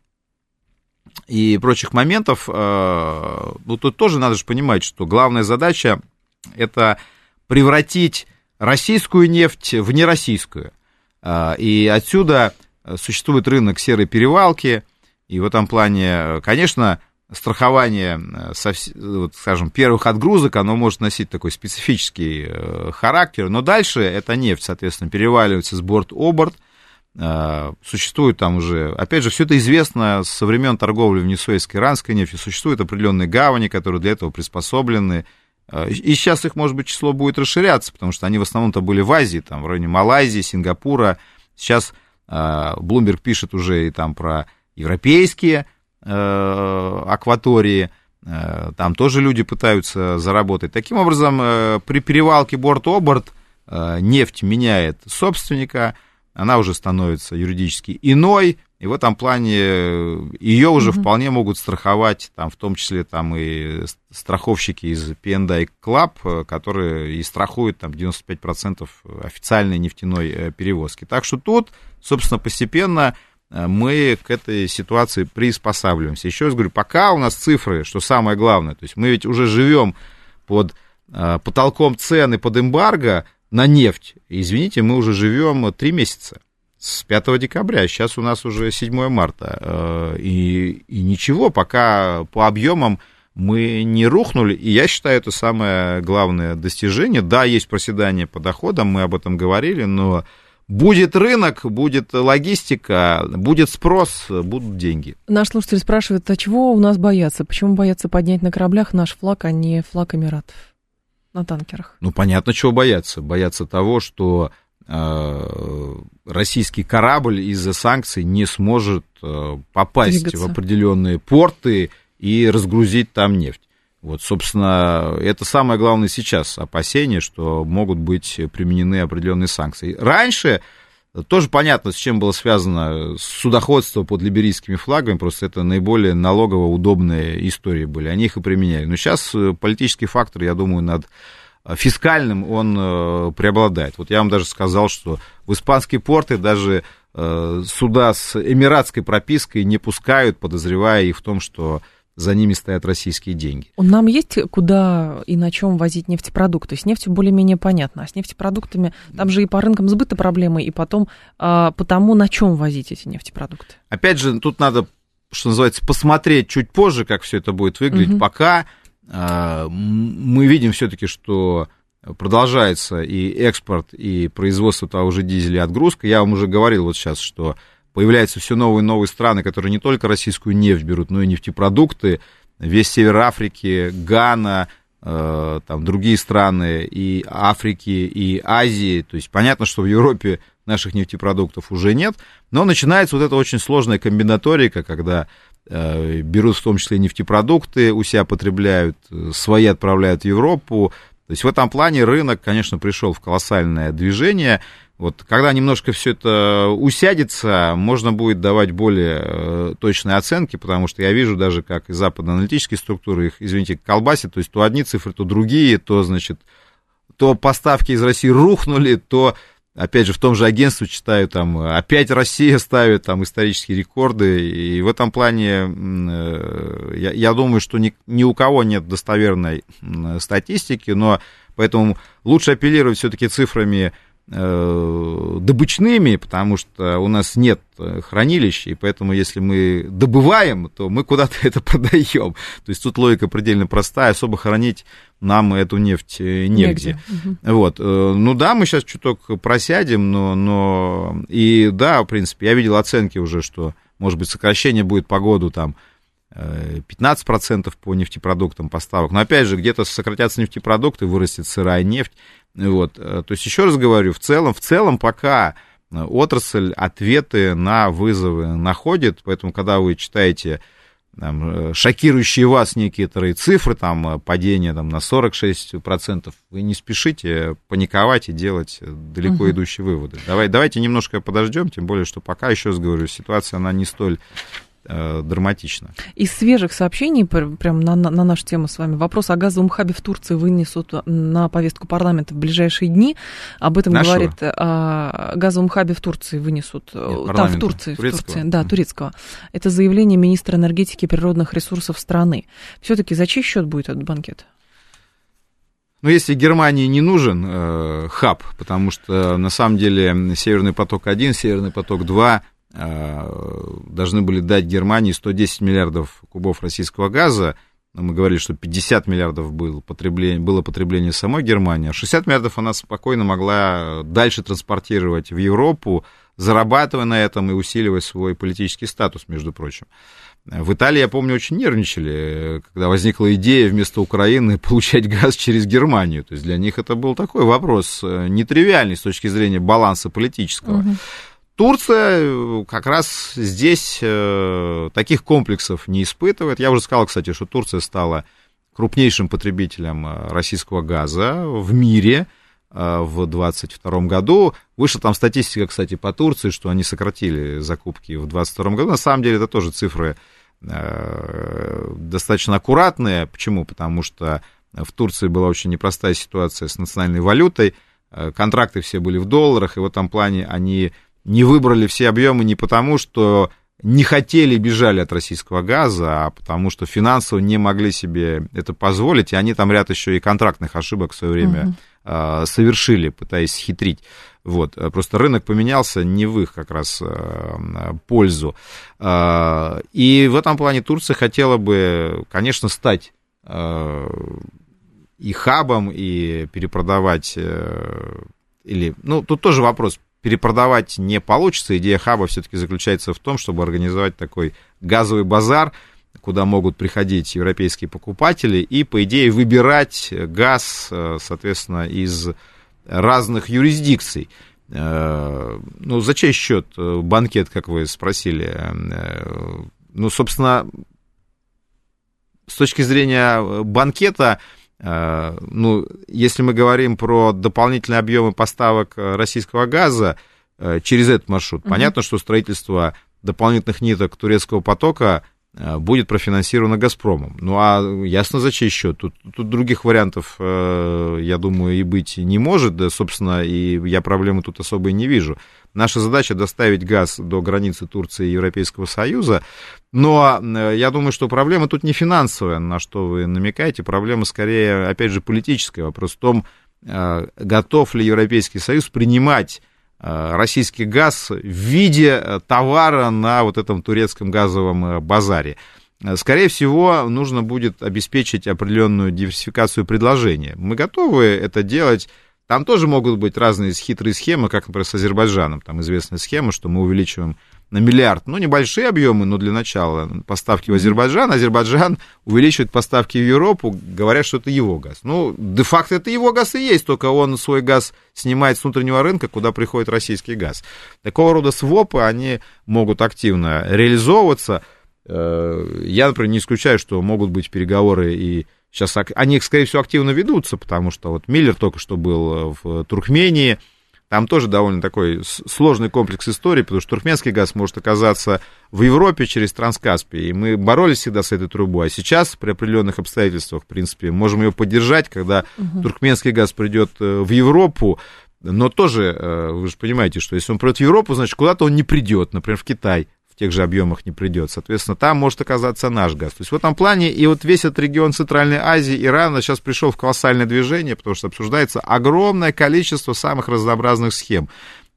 и прочих моментов, э, ну, тут тоже надо же понимать, что главная задача – это превратить российскую нефть в нероссийскую. Э, и отсюда существует рынок серой перевалки, и в этом плане, конечно, страхование, э, вот, скажем, первых отгрузок, оно может носить такой специфический э, характер, но дальше эта нефть, соответственно, переваливается с борт-оборт, э, существует там уже, опять же, все это известно со времен торговли венесуэльской иранской нефтью, существуют определенные гавани, которые для этого приспособлены, и сейчас их, может быть, число будет расширяться, потому что они в основном-то были в Азии, там, в районе Малайзии, Сингапура. Сейчас Блумберг пишет уже и там про европейские Э, акватории, э, там тоже люди пытаются заработать. Таким образом, э, при перевалке борт-оборт нефть меняет собственника, она уже становится юридически иной, и в этом плане ее уже mm-hmm. вполне могут страховать, там, в том числе там, и страховщики из P&I Club, которые и страхуют там, 95% официальной нефтяной перевозки. Так что тут, собственно, постепенно Э, мы к этой ситуации приспосабливаемся. Еще раз говорю, пока у нас цифры, что самое главное, то есть мы ведь уже живем под э, потолком цены под эмбарго на нефть. Извините, мы уже живем три месяца с 5 декабря, сейчас у нас уже 7 марта. Э, и, и ничего, пока по объемам мы не рухнули, и я считаю, это самое главное достижение. Да, есть проседание по доходам, мы об этом говорили, но Будет рынок, будет логистика, будет спрос, будут деньги. Наш слушатель спрашивает, а чего у нас боятся? Почему боятся поднять на кораблях наш флаг, а не флаг Эмиратов на танкерах? Ну, понятно, чего боятся. Боятся того, что российский корабль из-за санкций не сможет э, попасть Двигаться. в определенные порты и разгрузить там нефть. Вот, собственно, это самое главное сейчас опасение, что могут быть применены определенные санкции. Раньше тоже понятно, с чем было связано судоходство под либерийскими флагами, просто это наиболее налогово удобные истории были, они их и применяли. Но сейчас политический фактор, я думаю, над фискальным он э, преобладает. Вот я вам даже сказал, что в испанские порты даже э, суда с эмиратской пропиской не пускают, подозревая их в том, что за ними стоят российские деньги. Нам есть куда и на чем возить нефтепродукты? С нефтью более-менее понятно, а с нефтепродуктами там же и по рынкам сбыта проблемы, и потом а, по тому, на чем возить эти нефтепродукты. Опять же, тут надо, что называется, посмотреть чуть позже, как все это будет выглядеть. Угу. Пока мы видим все-таки, что продолжается и экспорт, и производство того же дизеля, и отгрузка. Я вам уже говорил вот сейчас, что появляются все новые и новые страны, которые не только российскую нефть берут, но и нефтепродукты. Весь север Африки, Гана, э, там другие страны и Африки, и Азии. То есть понятно, что в Европе наших нефтепродуктов уже нет, но начинается вот эта очень сложная комбинаторика, когда берут в том числе нефтепродукты, у себя потребляют, э, свои отправляют в Европу, то есть в этом плане рынок, конечно, пришел в колоссальное движение. Вот когда немножко все это усядется, можно будет давать более э, точные оценки, потому что я вижу даже, как и западно-аналитические структуры их, извините, колбасят, то есть то одни цифры, то другие, то, значит, то поставки из России рухнули, то опять же, в том же агентстве читаю, там, опять Россия ставит там исторические рекорды, и в этом плане э, я, я думаю, что ни, ни у кого нет достоверной статистики, но поэтому лучше апеллировать все-таки цифрами добычными, потому что у нас нет э, хранилищ, и поэтому если мы добываем, то мы куда-то это продаем. То есть тут логика предельно простая, особо хранить нам эту нефть э, негде. негде. Вот. Ну да, мы сейчас чуток просядем, но, но... И да, в принципе, я видел оценки уже, что, может быть, сокращение будет по году там 15% по нефтепродуктам поставок. Но опять же, где-то сократятся нефтепродукты, вырастет сырая нефть. Вот. Э, то есть, еще раз говорю, в целом, в целом пока э, отрасль ответы на вызовы находит, поэтому, когда вы читаете там, э, шокирующие вас некоторые цифры, там, падение там, на 46%, вы не спешите паниковать и делать далеко угу. идущие выводы. Давай, давайте немножко подождем, тем более, что пока, еще раз говорю, ситуация, она не столь э, драматично. Из свежих сообщений, прям на, на, на нашу тему с вами, вопрос о газовом хабе в Турции вынесут на повестку парламента в ближайшие дни. Об этом Нашего? говорит о газовом хабе в Турции вынесут. Нет, Там, в Турции, в Турции, да, турецкого. Это заявление министра энергетики и природных ресурсов страны. Все-таки за чей счет будет этот банкет? Ну, если Германии не нужен э, хаб, потому что на самом деле Северный поток-1, Северный поток-2 Э, должны были дать Германии 110 миллиардов кубов российского газа. Мы говорили, что 50 миллиардов было потребление, было потребление самой Германии, а 60 миллиардов она спокойно могла дальше транспортировать в Европу, зарабатывая на этом и усиливая свой политический статус, между прочим. В Италии, я помню, очень нервничали, когда возникла идея вместо Украины получать газ через Германию. То есть для них это был такой вопрос э, нетривиальный с точки зрения баланса политического. Угу. Турция э, как раз здесь э, таких комплексов не испытывает. Я уже сказал, кстати, что Турция стала крупнейшим потребителем э, российского газа в мире в 2022 году. Вышла там статистика, кстати, по Турции, что они сократили закупки в 2022 году. На самом деле это тоже цифры достаточно аккуратные. Почему? Потому что в Турции была очень непростая ситуация с национальной валютой. Контракты все были в долларах, и в этом плане они не выбрали все объемы не потому, что не хотели, бежали от российского газа, а потому что финансово не могли себе это позволить, и они там ряд еще и контрактных ошибок в свое время uh совершили, пытаясь хитрить. Вот. Просто рынок поменялся не в их как раз э, пользу. Э, и в этом плане Турция хотела бы, конечно, стать и хабом, и перепродавать или, ну, тут тоже вопрос, перепродавать не получится. Идея хаба все-таки заключается в том, чтобы организовать такой газовый базар, куда могут приходить европейские покупатели и, по идее, выбирать газ, э, соответственно, из разных юрисдикций. Э, ну, за чей счет э, банкет, как вы спросили? Ну, собственно, с точки зрения банкета, ну, если мы говорим про дополнительные объемы поставок э, российского газа э, через этот маршрут, угу. понятно, что строительство дополнительных ниток турецкого потока будет профинансировано «Газпромом». Ну, а ясно, за чей счет. Тут, тут других вариантов, я думаю, и быть не может. Да, собственно, и я проблемы тут особо и не вижу. Наша задача доставить газ до границы Турции и Европейского Союза. Но я думаю, что проблема тут не финансовая, на что вы намекаете. Проблема скорее, опять же, политическая. Вопрос в том, готов ли Европейский Союз принимать российский газ в виде товара на вот этом турецком газовом базаре. Скорее всего, нужно будет обеспечить определенную диверсификацию предложения. Мы готовы это делать. Там тоже могут быть разные хитрые схемы, как, например, с Азербайджаном. Там известная схема, что мы увеличиваем на миллиард, ну, небольшие объемы, но для начала поставки в Азербайджан. Азербайджан увеличивает поставки в Европу, говоря, что это его газ. Ну, де-факто это его газ и есть, только он свой газ снимает с внутреннего рынка, куда приходит российский газ. Такого рода свопы, они могут активно реализовываться – Э, я, например, не исключаю, что могут быть переговоры и сейчас они, скорее всего, активно ведутся, потому что вот Миллер только что был э, в Туркмении, там тоже довольно такой сложный комплекс истории, потому что туркменский газ может оказаться в Европе через Транскаспий, и мы боролись всегда с этой трубой, а сейчас при определенных обстоятельствах, в принципе, можем ее поддержать, когда угу. туркменский газ придет э, в Европу, но тоже, вы же понимаете, что если он придет в Европу, значит, куда-то он не придет, например, в Китай, тех же объемах не придет. Соответственно, там может оказаться наш газ. То есть в этом плане и вот весь этот регион Центральной Азии, Ирана сейчас пришел в колоссальное движение, потому что обсуждается огромное количество самых разнообразных схем.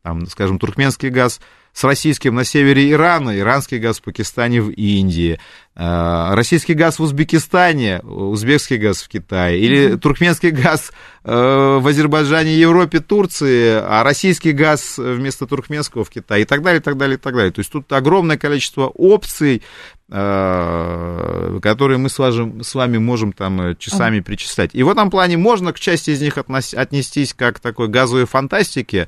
Там, скажем, туркменский газ с российским на севере Ирана, иранский газ в Пакистане, в Индии, Э, российский газ в Узбекистане, узбекский газ в Китае, или туркменский газ э, в Азербайджане, Европе, Турции, а российский газ вместо туркменского в Китае и так далее, и так далее, и так далее. То есть тут огромное количество опций, э, которые мы с вами, с вами можем там часами перечислять. И в этом плане можно к части из них отнестись как к такой газовой фантастике,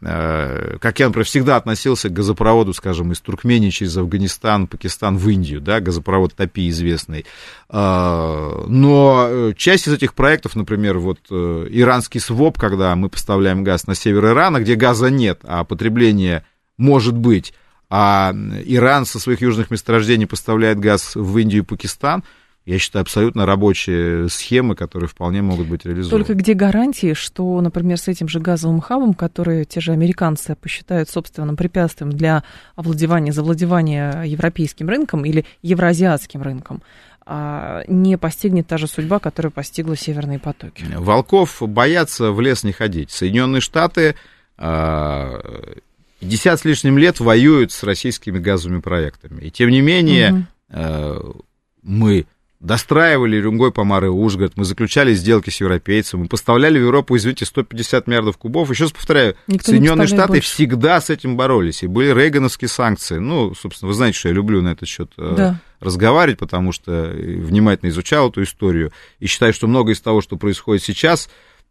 как я, например, всегда относился к газопроводу, скажем, из Туркмении через Афганистан, Пакистан в Индию, да, газопровод ТОПИ известный. А, но э, часть из этих проектов, например, вот э, иранский СВОП, когда мы поставляем газ на север Ирана, где газа нет, а потребление может быть, а Иран со своих южных месторождений поставляет газ в Индию и Пакистан – я считаю, абсолютно рабочие схемы, которые вполне могут быть реализованы. Только где гарантии, что, например, с этим же газовым хабом, который те же американцы посчитают собственным препятствием для овладевания, завладевания европейским рынком или евроазиатским рынком, а, не постигнет та же судьба, которая постигла северные потоки. Волков боятся в лес не ходить. Соединенные Штаты 50 а, с лишним лет воюют с российскими газовыми проектами. И тем не менее угу. мы достраивали Рюнгой, Помары, Ужгород, мы заключали сделки с европейцами, мы поставляли в Европу, извините, 150 миллиардов кубов. Еще раз повторяю, Никто Соединенные Штаты больше. всегда с этим боролись, и были рейгановские санкции. Ну, собственно, вы знаете, что я люблю на этот счет э, да. разговаривать, потому что внимательно изучал эту историю, и считаю, что многое из того, что происходит сейчас,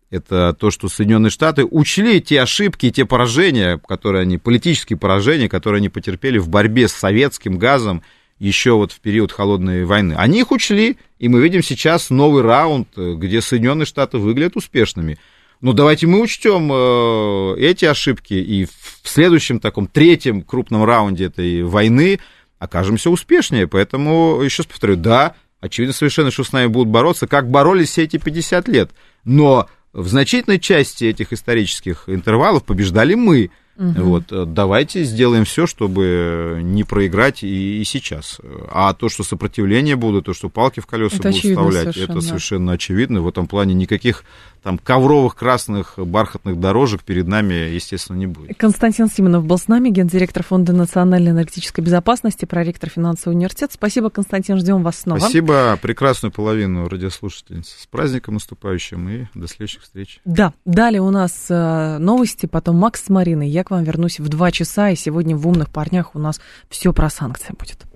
это то, что Соединенные Штаты учли те ошибки и те поражения, которые они, политические поражения, которые они потерпели в борьбе с советским газом еще вот в период холодной войны. Они их учли, и мы видим сейчас новый раунд, э, где Соединенные Штаты выглядят успешными. Но давайте мы учтем э, эти ошибки, и в следующем таком третьем крупном раунде этой войны окажемся успешнее. Поэтому, еще раз повторю, да, очевидно совершенно, что с нами будут бороться, как боролись все эти 50 лет. Но в значительной части этих исторических интервалов побеждали мы. Угу. Вот, э, давайте сделаем все, чтобы не проиграть и, и сейчас. А то, что сопротивление будут, то, что палки в колеса это будут вставлять, совершенно. это совершенно очевидно. В этом плане никаких там ковровых красных бархатных дорожек перед нами, естественно, не будет. Константин Симонов был с нами, гендиректор Фонда национальной энергетической безопасности, проректор финансового университета. Спасибо, Константин, ждем вас снова. Спасибо, прекрасную половину радиослушательниц. С праздником наступающим и до следующих встреч. Да, далее у нас э, новости, потом Макс с Мариной. Я к вам вернусь в два часа, и сегодня в «Умных парнях» у нас все про санкции будет.